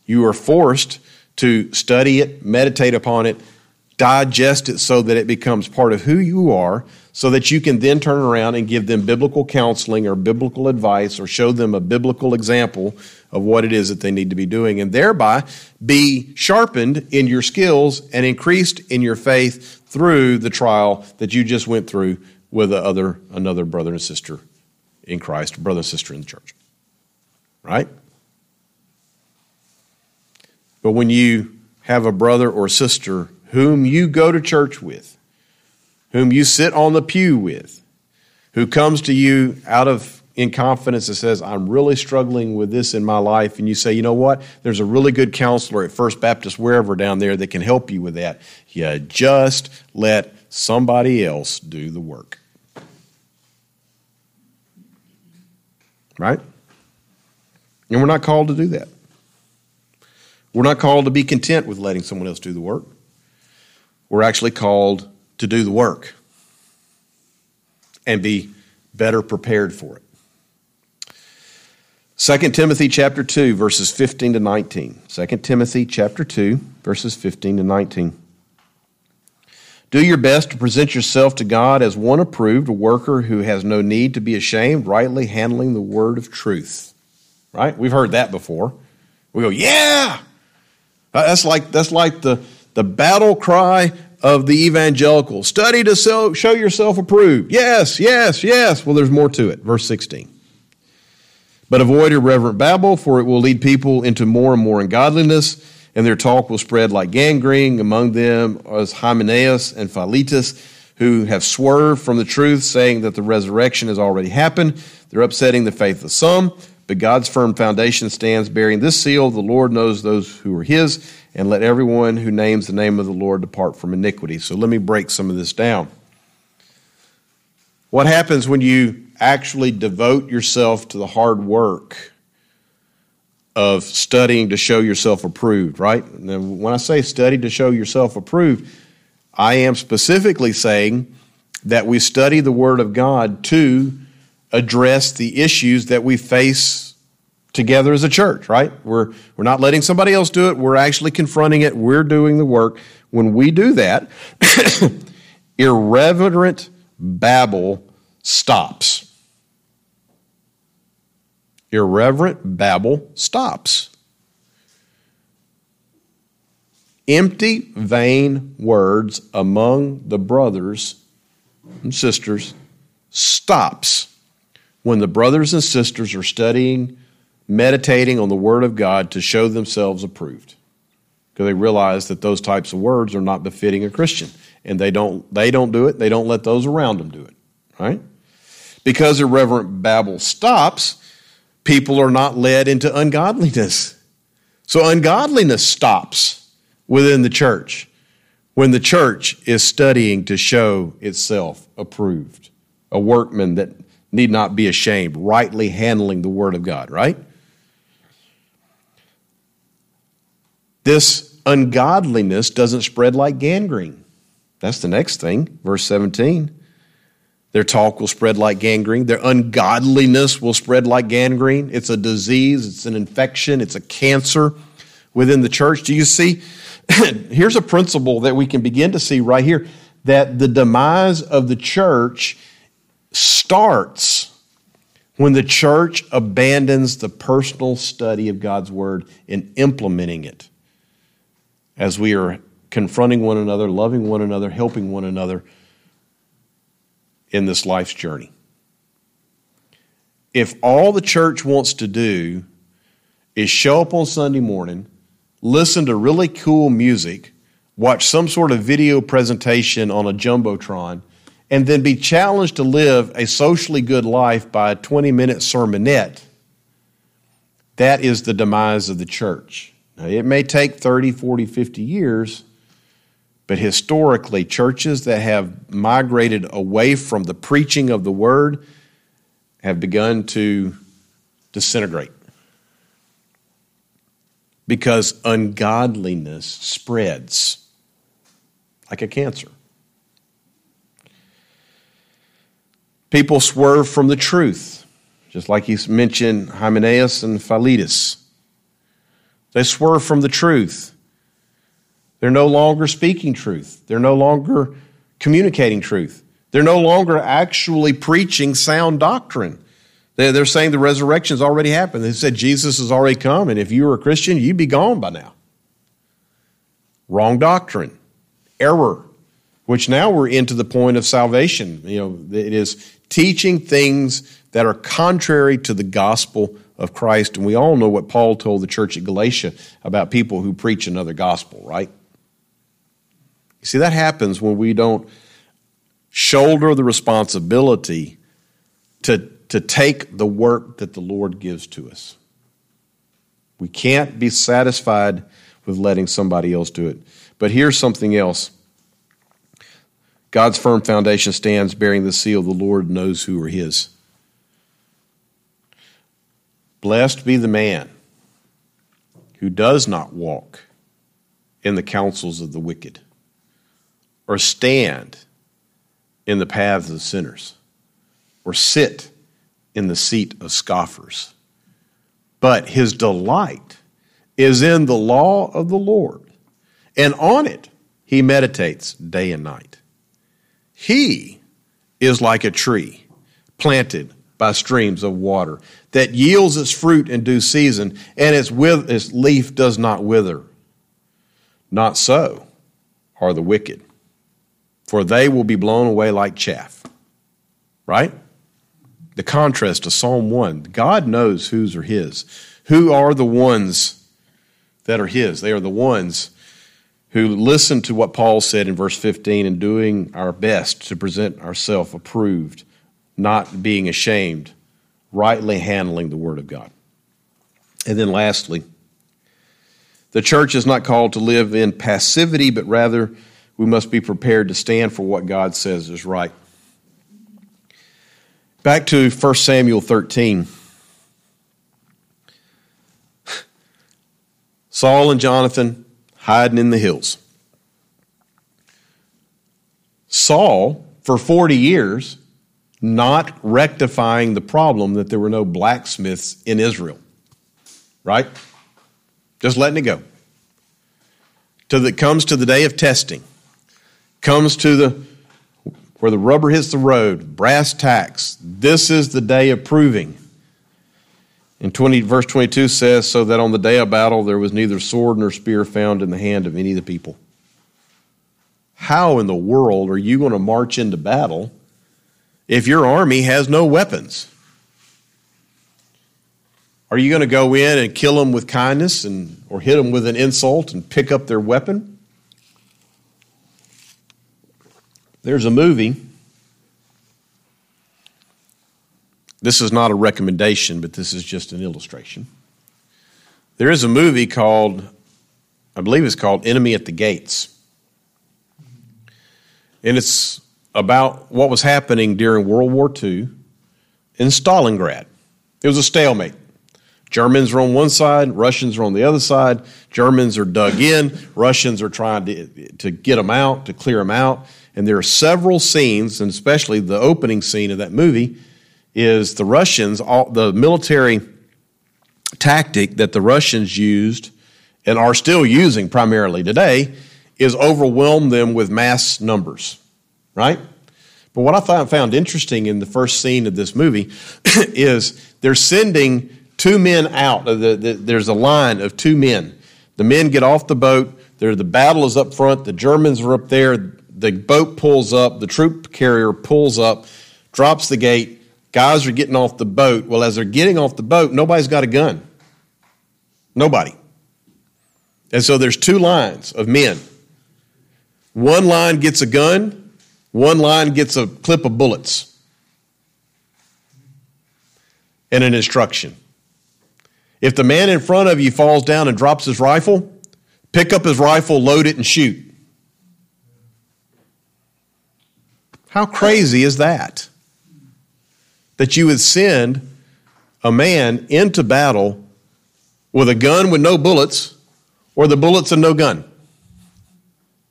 Speaker 3: You are forced to study it, meditate upon it, digest it so that it becomes part of who you are, so that you can then turn around and give them biblical counseling or biblical advice or show them a biblical example of what it is that they need to be doing, and thereby be sharpened in your skills and increased in your faith through the trial that you just went through with other, another brother and sister in Christ, brother and sister in the church. Right? But when you have a brother or sister whom you go to church with, whom you sit on the pew with, who comes to you out of in confidence and says, I'm really struggling with this in my life, and you say, you know what? There's a really good counselor at First Baptist, wherever down there, that can help you with that. You just let somebody else do the work. Right? And we're not called to do that. We're not called to be content with letting someone else do the work. We're actually called to do the work and be better prepared for it. 2 Timothy chapter 2 verses 15 to 19. 2 Timothy chapter 2 verses 15 to 19. Do your best to present yourself to God as one approved, a worker who has no need to be ashamed, rightly handling the word of truth. Right? We've heard that before. We go, "Yeah!" That's like that's like the the battle cry of the evangelical study to show yourself approved. Yes, yes, yes. Well, there's more to it. Verse 16. But avoid irreverent babble, for it will lead people into more and more ungodliness, and their talk will spread like gangrene. Among them as Hymenaeus and Philetus, who have swerved from the truth, saying that the resurrection has already happened. They're upsetting the faith of some, but God's firm foundation stands, bearing this seal the Lord knows those who are his, and let everyone who names the name of the Lord depart from iniquity. So let me break some of this down. What happens when you actually devote yourself to the hard work of studying to show yourself approved, right? And when I say study to show yourself approved, I am specifically saying that we study the Word of God to address the issues that we face together as a church, right? We're, we're not letting somebody else do it, we're actually confronting it, we're doing the work. When we do that, [COUGHS] irreverent babble stops irreverent babble stops. Empty, vain words among the brothers and sisters stops when the brothers and sisters are studying, meditating on the Word of God to show themselves approved. Because they realize that those types of words are not befitting a Christian. And they don't, they don't do it, they don't let those around them do it. Right? Because irreverent babble stops, people are not led into ungodliness. So ungodliness stops within the church when the church is studying to show itself approved, a workman that need not be ashamed, rightly handling the Word of God, right? This ungodliness doesn't spread like gangrene. That's the next thing, verse 17. Their talk will spread like gangrene. Their ungodliness will spread like gangrene. It's a disease, it's an infection, it's a cancer within the church. Do you see? [CLEARS THROAT] Here's a principle that we can begin to see right here that the demise of the church starts when the church abandons the personal study of God's word and implementing it as we are confronting one another, loving one another, helping one another in this life's journey. If all the church wants to do is show up on Sunday morning, listen to really cool music, watch some sort of video presentation on a Jumbotron, and then be challenged to live a socially good life by a 20 minute sermonette, that is the demise of the church. Now, it may take 30, 40, 50 years but historically, churches that have migrated away from the preaching of the word have begun to disintegrate because ungodliness spreads like a cancer. People swerve from the truth, just like he mentioned Hymenaeus and Philetus. They swerve from the truth. They're no longer speaking truth. They're no longer communicating truth. They're no longer actually preaching sound doctrine. They're saying the resurrection has already happened. They said Jesus has already come, and if you were a Christian, you'd be gone by now. Wrong doctrine, error, which now we're into the point of salvation. You know, it is teaching things that are contrary to the gospel of Christ. And we all know what Paul told the church at Galatia about people who preach another gospel, right? You see, that happens when we don't shoulder the responsibility to, to take the work that the Lord gives to us. We can't be satisfied with letting somebody else do it. But here's something else God's firm foundation stands bearing the seal. The Lord knows who are his. Blessed be the man who does not walk in the counsels of the wicked or stand in the paths of sinners, or sit in the seat of scoffers. But his delight is in the law of the Lord, and on it he meditates day and night. He is like a tree planted by streams of water that yields its fruit in due season, and its, with, its leaf does not wither. Not so are the wicked, for they will be blown away like chaff. Right? The contrast to Psalm 1 God knows whose are His. Who are the ones that are His? They are the ones who listen to what Paul said in verse 15 and doing our best to present ourselves approved, not being ashamed, rightly handling the Word of God. And then lastly, the church is not called to live in passivity, but rather we must be prepared to stand for what God says is right. Back to 1 Samuel 13. Saul and Jonathan hiding in the hills. Saul, for 40 years, not rectifying the problem that there were no blacksmiths in Israel. Right? Just letting it go. Till it comes to the day of testing, comes to the where the rubber hits the road, brass tacks. This is the day of proving. And 20, verse 22 says, So that on the day of battle there was neither sword nor spear found in the hand of any of the people. How in the world are you going to march into battle if your army has no weapons? Are you going to go in and kill them with kindness and, or hit them with an insult and pick up their weapon? There's a movie. This is not a recommendation, but this is just an illustration. There is a movie called, I believe it's called Enemy at the Gates. And it's about what was happening during World War II in Stalingrad. It was a stalemate. Germans are on one side, Russians are on the other side. Germans are dug in, Russians are trying to, to get them out, to clear them out. And there are several scenes, and especially the opening scene of that movie, is the Russians, all, the military tactic that the Russians used and are still using primarily today is overwhelm them with mass numbers, right? But what I found interesting in the first scene of this movie [CLEARS THROAT] is they're sending two men out. Uh, there's a line of two men. The men get off the boat. the battle is up front. The Germans are up there. The boat pulls up. The troop carrier pulls up, drops the gate. Guys are getting off the boat. Well, as they're getting off the boat, nobody's got a gun. Nobody. And so there's two lines of men. One line gets a gun, one line gets a clip of bullets and an instruction. If the man in front of you falls down and drops his rifle, pick up his rifle, load it, and shoot. How crazy is that? That you would send a man into battle with a gun with no bullets or the bullets and no gun.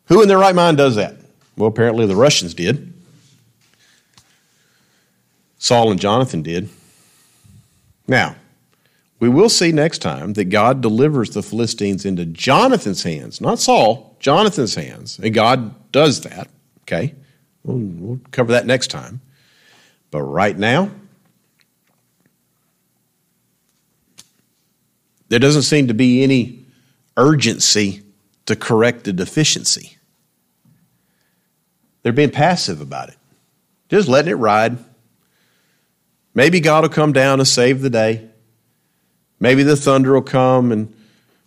Speaker 3: Who in their right mind does that? Well, apparently the Russians did. Saul and Jonathan did. Now, we will see next time that God delivers the Philistines into Jonathan's hands, not Saul, Jonathan's hands. And God does that, okay? We'll, we'll cover that next time. But right now, there doesn't seem to be any urgency to correct the deficiency. They're being passive about it, just letting it ride. Maybe God will come down and save the day. Maybe the thunder will come and,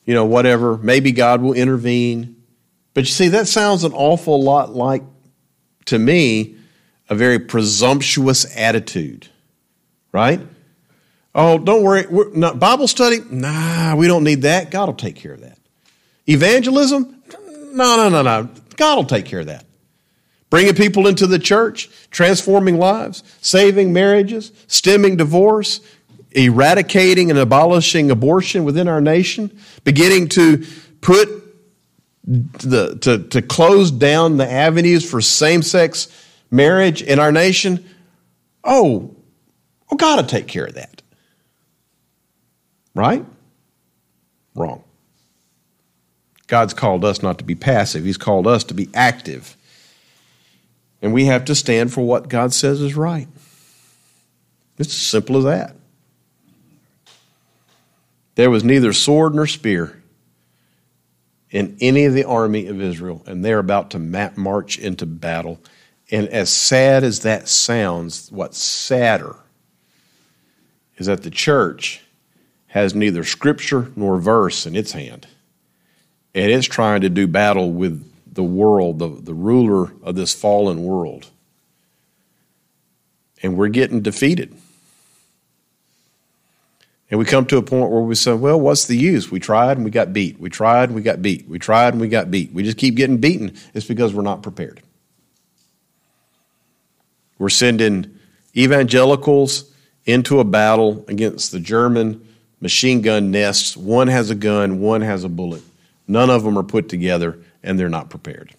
Speaker 3: you know, whatever. Maybe God will intervene. But you see, that sounds an awful lot like, to me, a very presumptuous attitude, right? Oh, don't worry. Not, Bible study? Nah, we don't need that. God will take care of that. Evangelism? No, no, no, no. God will take care of that. Bringing people into the church, transforming lives, saving marriages, stemming divorce, eradicating and abolishing abortion within our nation, beginning to put the, to, to close down the avenues for same sex marriage in our nation, oh, well, God will take care of that. Right? Wrong. God's called us not to be passive, He's called us to be active. And we have to stand for what God says is right. It's as simple as that. There was neither sword nor spear in any of the army of Israel, and they're about to march into battle. And as sad as that sounds, what's sadder is that the church has neither scripture nor verse in its hand. And it's trying to do battle with the world, the, the ruler of this fallen world. And we're getting defeated. And we come to a point where we say, well, what's the use? We tried and we got beat. We tried and we got beat. We tried and we got beat. We just keep getting beaten. It's because we're not prepared. We're sending evangelicals into a battle against the German machine gun nests. One has a gun, one has a bullet. None of them are put together, and they're not prepared.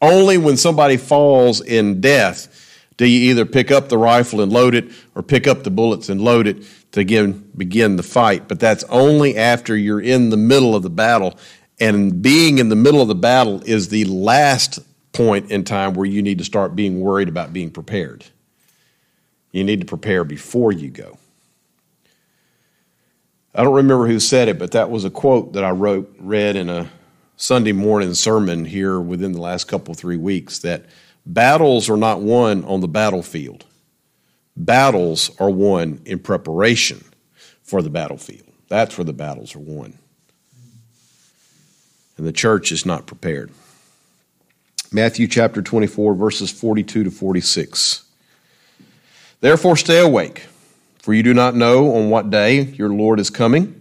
Speaker 3: Only when somebody falls in death do you either pick up the rifle and load it or pick up the bullets and load it to again begin the fight. But that's only after you're in the middle of the battle. And being in the middle of the battle is the last point in time where you need to start being worried about being prepared. You need to prepare before you go. I don't remember who said it, but that was a quote that I wrote, read in a Sunday morning sermon here within the last couple, three weeks that battles are not won on the battlefield. Battles are won in preparation for the battlefield. That's where the battles are won. And the church is not prepared. Matthew chapter 24, verses 42 to 46. Therefore, stay awake for you do not know on what day your Lord is coming.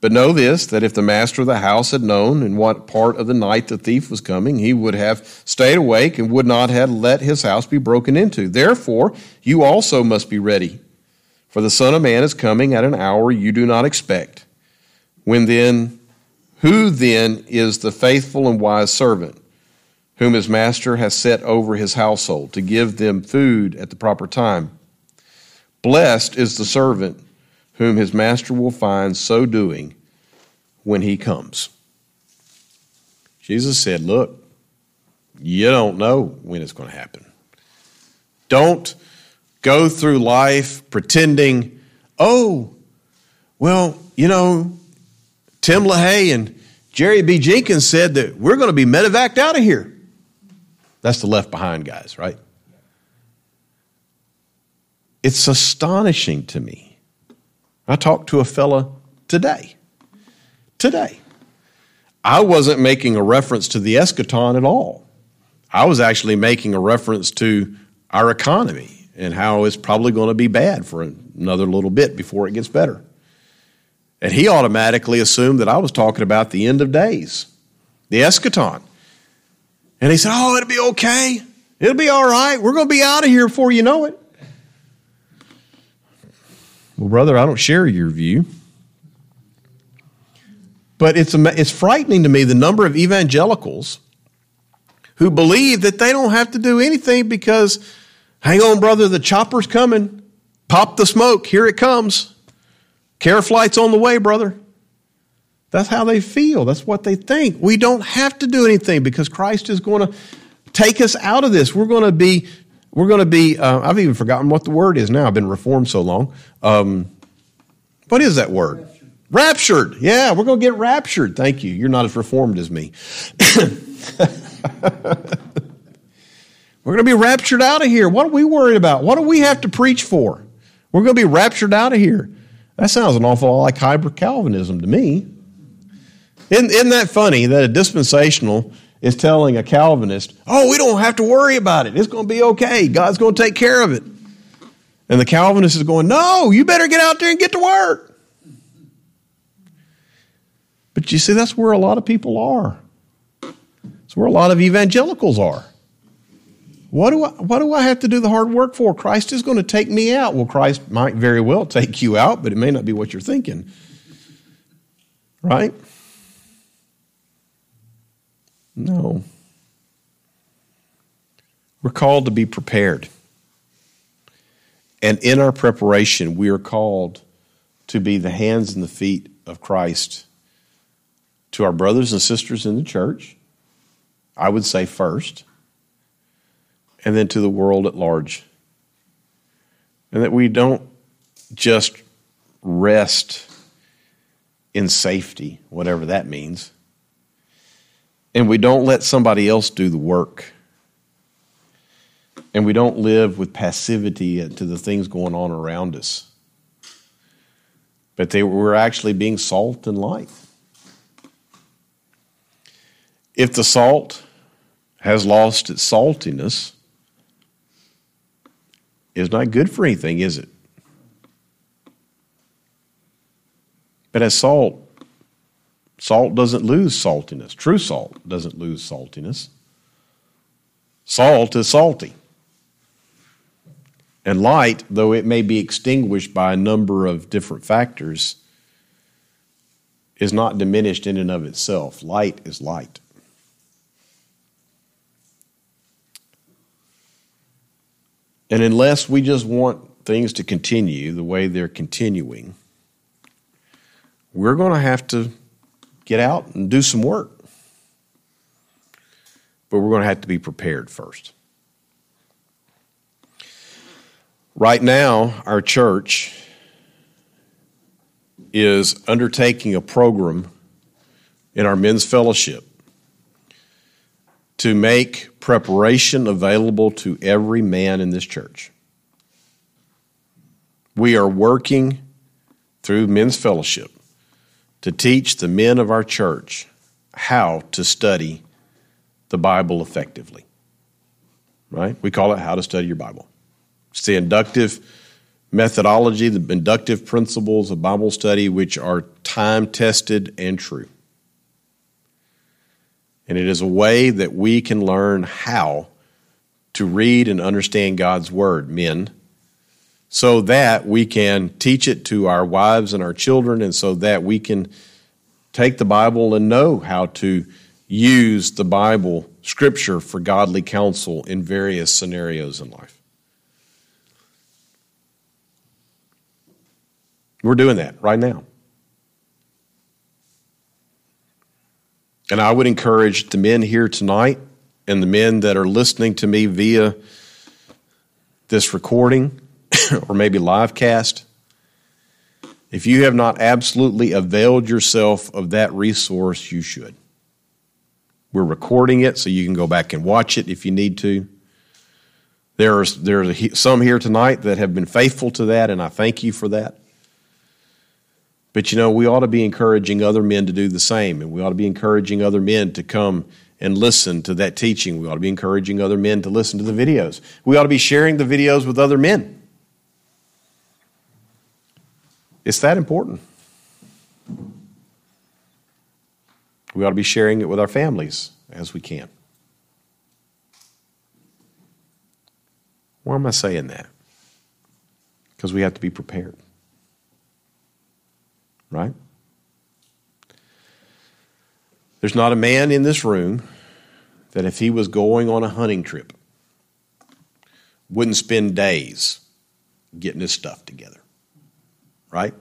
Speaker 3: But know this that if the master of the house had known in what part of the night the thief was coming, he would have stayed awake and would not have let his house be broken into. Therefore, you also must be ready. For the Son of Man is coming at an hour you do not expect. When then, who then is the faithful and wise servant, whom his master has set over his household to give them food at the proper time? Blessed is the servant whom his master will find so doing when he comes. Jesus said, Look, you don't know when it's going to happen. Don't go through life pretending, oh, well, you know, Tim LaHaye and Jerry B. Jenkins said that we're going to be medevaced out of here. That's the left behind guys, right? It's astonishing to me. I talked to a fella today. Today. I wasn't making a reference to the eschaton at all. I was actually making a reference to our economy and how it's probably going to be bad for another little bit before it gets better. And he automatically assumed that I was talking about the end of days, the eschaton. And he said, Oh, it'll be okay. It'll be all right. We're going to be out of here before you know it. Well, brother, I don't share your view. But it's, it's frightening to me the number of evangelicals who believe that they don't have to do anything because, hang on, brother, the chopper's coming. Pop the smoke. Here it comes. Care flight's on the way, brother. That's how they feel. That's what they think. We don't have to do anything because Christ is going to take us out of this. We're going to be we're going to be, uh, I've even forgotten what the word is now. I've been reformed so long. Um, what is that word? Raptured. raptured. Yeah, we're going to get raptured. Thank you. You're not as reformed as me. [LAUGHS] we're going to be raptured out of here. What are we worried about? What do we have to preach for? We're going to be raptured out of here. That sounds an awful lot like hyper Calvinism to me. Isn't, isn't that funny that a dispensational is telling a Calvinist, oh, we don't have to worry about it. It's going to be okay. God's going to take care of it. And the Calvinist is going, no, you better get out there and get to work. But you see, that's where a lot of people are. It's where a lot of evangelicals are. What do, I, what do I have to do the hard work for? Christ is going to take me out. Well, Christ might very well take you out, but it may not be what you're thinking. Right? No. We're called to be prepared. And in our preparation, we are called to be the hands and the feet of Christ to our brothers and sisters in the church, I would say first, and then to the world at large. And that we don't just rest in safety, whatever that means, and we don't let somebody else do the work. And we don't live with passivity to the things going on around us. But they were actually being salt and light. If the salt has lost its saltiness, it's not good for anything, is it? But as salt, salt doesn't lose saltiness. True salt doesn't lose saltiness. Salt is salty. And light, though it may be extinguished by a number of different factors, is not diminished in and of itself. Light is light. And unless we just want things to continue the way they're continuing, we're going to have to get out and do some work. But we're going to have to be prepared first. Right now, our church is undertaking a program in our men's fellowship to make preparation available to every man in this church. We are working through men's fellowship to teach the men of our church how to study the Bible effectively. Right? We call it How to Study Your Bible. It's the inductive methodology, the inductive principles of Bible study, which are time tested and true. And it is a way that we can learn how to read and understand God's Word, men, so that we can teach it to our wives and our children, and so that we can take the Bible and know how to use the Bible, Scripture, for godly counsel in various scenarios in life. We're doing that right now. And I would encourage the men here tonight and the men that are listening to me via this recording [COUGHS] or maybe live cast. If you have not absolutely availed yourself of that resource, you should. We're recording it so you can go back and watch it if you need to. There are, there are some here tonight that have been faithful to that, and I thank you for that. But you know, we ought to be encouraging other men to do the same, and we ought to be encouraging other men to come and listen to that teaching. We ought to be encouraging other men to listen to the videos. We ought to be sharing the videos with other men. It's that important. We ought to be sharing it with our families as we can. Why am I saying that? Because we have to be prepared right? There's not a man in this room that if he was going on a hunting trip wouldn't spend days getting his stuff together, right?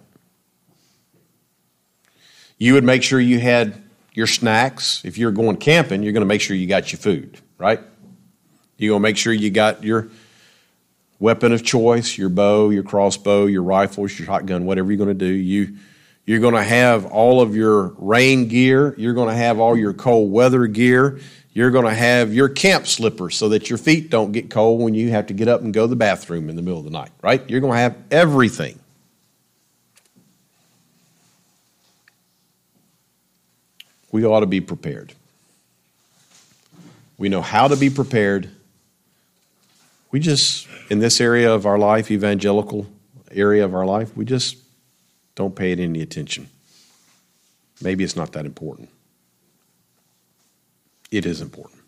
Speaker 3: You would make sure you had your snacks. If you're going camping, you're going to make sure you got your food, right? You're going to make sure you got your weapon of choice, your bow, your crossbow, your rifles, your shotgun, whatever you're going to do. You you're going to have all of your rain gear. You're going to have all your cold weather gear. You're going to have your camp slippers so that your feet don't get cold when you have to get up and go to the bathroom in the middle of the night, right? You're going to have everything. We ought to be prepared. We know how to be prepared. We just, in this area of our life, evangelical area of our life, we just don't pay it any attention. Maybe it's not that important. It is important.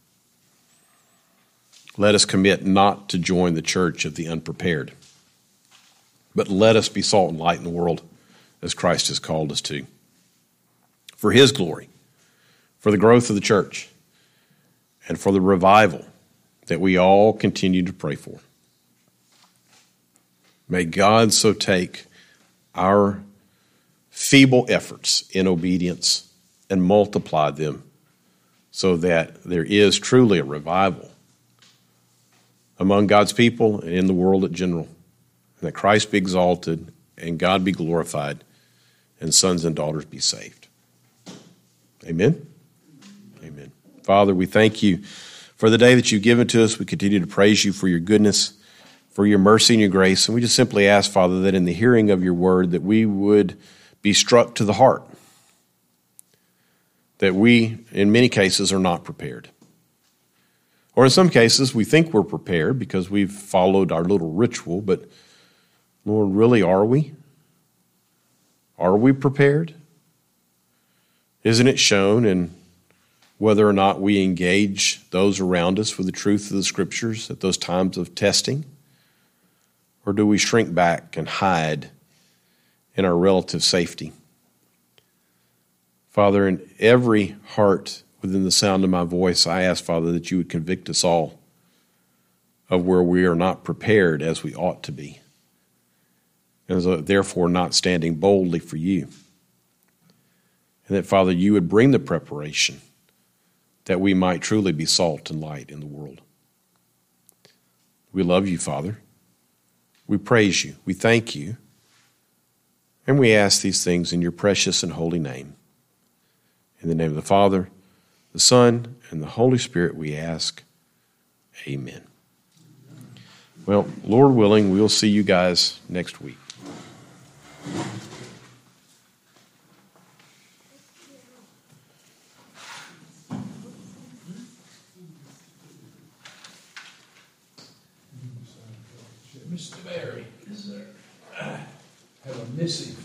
Speaker 3: Let us commit not to join the church of the unprepared, but let us be salt and light in the world as Christ has called us to. For His glory, for the growth of the church, and for the revival that we all continue to pray for. May God so take our feeble efforts in obedience and multiply them so that there is truly a revival among God's people and in the world at general. And that Christ be exalted and God be glorified and sons and daughters be saved. Amen. Father, we thank you for the day that you've given to us. We continue to praise you for your goodness, for your mercy and your grace. And we just simply ask, Father, that in the hearing of your word, that we would be struck to the heart, that we, in many cases, are not prepared. Or in some cases, we think we're prepared because we've followed our little ritual, but Lord, really, are we? Are we prepared? Isn't it shown in whether or not we engage those around us with the truth of the scriptures at those times of testing? Or do we shrink back and hide in our relative safety? Father, in every heart within the sound of my voice, I ask, Father, that you would convict us all of where we are not prepared as we ought to be, and so, therefore not standing boldly for you. And that, Father, you would bring the preparation that we might truly be salt and light in the world. We love you, Father. We praise you. We thank you. And we ask these things in your precious and holy name. In the name of the Father, the Son, and the Holy Spirit, we ask. Amen. Well, Lord willing, we'll see you guys next week.
Speaker 2: missing